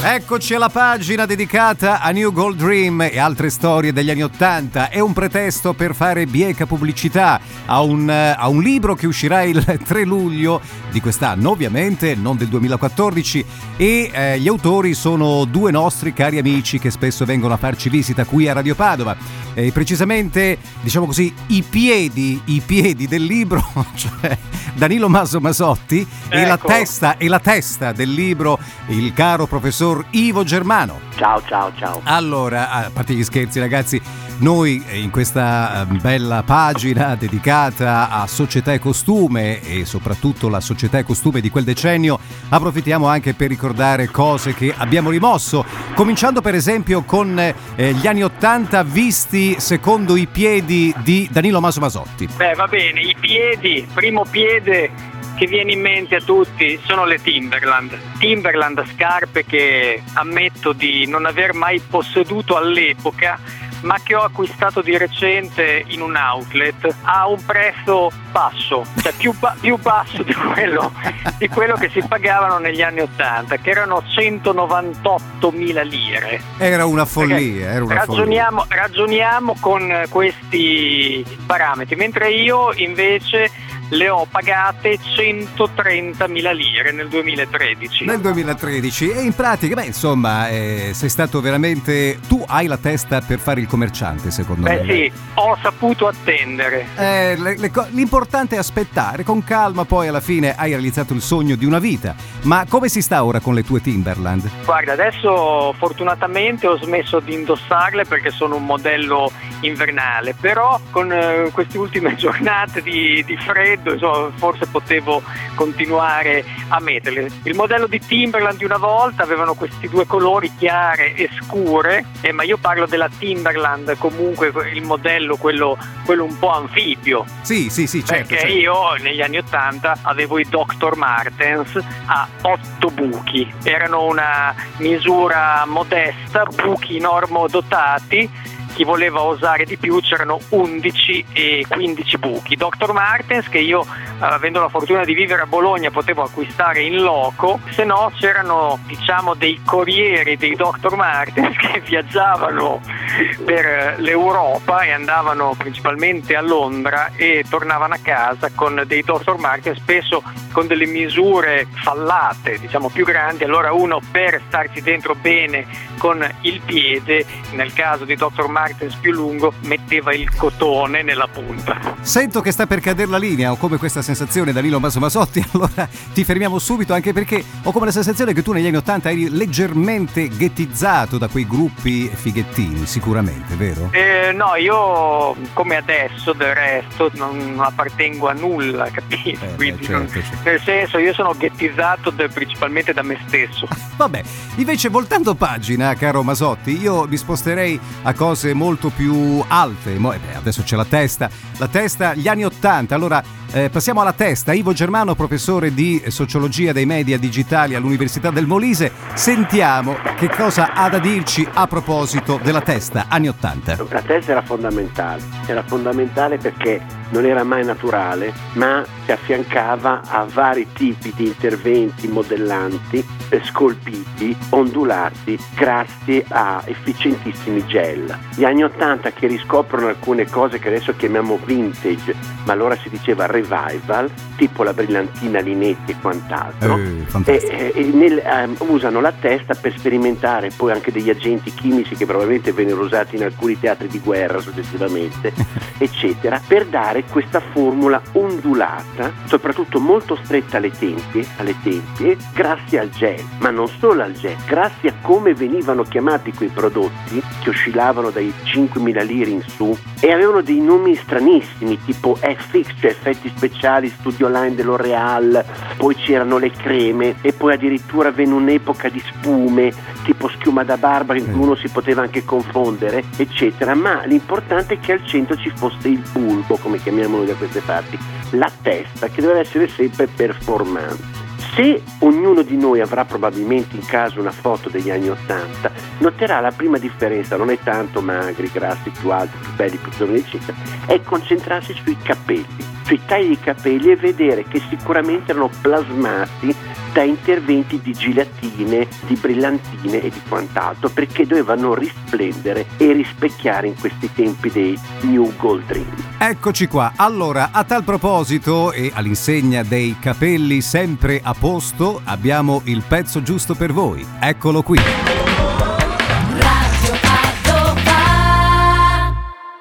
Eccoci alla pagina dedicata a New Gold Dream e altre storie degli anni Ottanta. È un pretesto per fare bieca pubblicità a un, a un, libro che uscirà il 3 luglio di quest'anno, ovviamente, non del 2014. E eh, gli autori sono due nostri cari amici che spesso vengono a farci visita qui a Radio Padova. E precisamente, diciamo così, i piedi, i piedi del libro, cioè Danilo Maso Masotti, ecco. e, la ecco. testa, e la testa del libro, il caro professor professor Ivo Germano. Ciao, ciao, ciao. Allora, a parte gli scherzi ragazzi, noi in questa ehm, bella pagina dedicata a società e costume e soprattutto la società e costume di quel decennio approfittiamo anche per ricordare cose che abbiamo rimosso, cominciando per esempio con eh, gli anni Ottanta visti secondo i piedi di Danilo Maso Masotti. Beh, va bene, i piedi, primo piede che viene in mente a tutti sono le Timberland. Timberland scarpe che ammetto di non aver mai posseduto all'epoca ma che ho acquistato di recente in un outlet a un prezzo basso, cioè più, ba- più basso di quello, di quello, che si pagavano negli anni 80, che erano 198.000 lire. Era una follia, era una ragioniamo, follia. ragioniamo con questi parametri, mentre io invece le ho pagate 130.000 lire nel 2013. Nel 2013 e in pratica, beh, insomma, eh, sei stato veramente tu hai la testa per fare il commerciante, secondo beh, me. Beh, sì, ho saputo attendere. Eh, le, le, l'importante è aspettare con calma, poi alla fine hai realizzato il sogno di una vita. Ma come si sta ora con le tue Timberland? Guarda, adesso fortunatamente ho smesso di indossarle perché sono un modello invernale, però con eh, queste ultime giornate di, di freddo insomma, forse potevo continuare a metterle. Il modello di Timberland di una volta avevano questi due colori chiare e scure, eh, ma io parlo della Timberland, comunque il modello, quello, quello un po' anfibio. Sì, sì, sì, certo. Perché certo. io negli anni Ottanta avevo i Dr. Martens a otto buchi, erano una misura modesta, buchi normodotati chi voleva osare di più c'erano 11 e 15 buchi. Dr. Martens che io avendo la fortuna di vivere a Bologna potevo acquistare in loco, se no c'erano diciamo dei corrieri dei Dr. Martens che viaggiavano per l'Europa e andavano principalmente a Londra e tornavano a casa con dei Dr. Martens spesso con delle misure fallate, diciamo più grandi, allora uno per starci dentro bene con il piede, nel caso di Dr. Martens più lungo, metteva il cotone nella punta. Sento che sta per cadere la linea, ho come questa sensazione Danilo Maso Masotti, allora ti fermiamo subito anche perché ho come la sensazione che tu negli anni Ottanta eri leggermente ghettizzato da quei gruppi fighettini, sicuramente, vero? Eh, no, io come adesso del resto non appartengo a nulla, capito? Eh, Quindi certo, non, certo. nel senso io sono ghettizzato de, principalmente da me stesso. Vabbè, invece voltando pagina, caro Masotti, io mi sposterei a cose molto più alte. Eh beh, adesso c'è la testa, la testa, gli anni Ottanta, allora eh, passiamo alla testa. Ivo Germano, professore di sociologia dei media digitali all'Università del Molise. Sentiamo che cosa ha da dirci a proposito della testa anni Ottanta. La testa era fondamentale, era fondamentale perché non era mai naturale, ma si affiancava a vari tipi di interventi modellanti, scolpiti, ondulati, grazie a efficientissimi gel. Gli anni Ottanta che riscoprono alcune cose che adesso chiamiamo vintage, ma allora si diceva revival, tipo la brillantina Linetti e quant'altro, eh, e, e nel, um, usano la testa per sperimentare poi anche degli agenti chimici che probabilmente vennero usati in alcuni teatri di guerra successivamente, eccetera, per dare questa formula ondulata, soprattutto molto stretta alle tempie, alle tempie, grazie al gel, ma non solo al gel, grazie a come venivano chiamati quei prodotti che oscillavano dai 5.000 lire in su e avevano dei nomi stranissimi tipo FX, cioè effetti speciali, Studio Line dell'Oreal, poi c'erano le creme e poi addirittura venne un'epoca di spume tipo schiuma da barba in cui uno si poteva anche confondere, eccetera, ma l'importante è che al centro ci fosse il bulbo, come chiamiamo noi da queste parti, la testa che deve essere sempre performante. Se ognuno di noi avrà probabilmente in casa una foto degli anni Ottanta, noterà la prima differenza, non è tanto magri, grassi, più alti, più belli, più giovani, eccetera, è concentrarsi sui capelli tagli di capelli e vedere che sicuramente erano plasmati da interventi di gilatine, di brillantine e di quant'altro, perché dovevano risplendere e rispecchiare in questi tempi dei New Gold Dream. Eccoci qua. Allora, a tal proposito e all'insegna dei capelli sempre a posto, abbiamo il pezzo giusto per voi. Eccolo qui.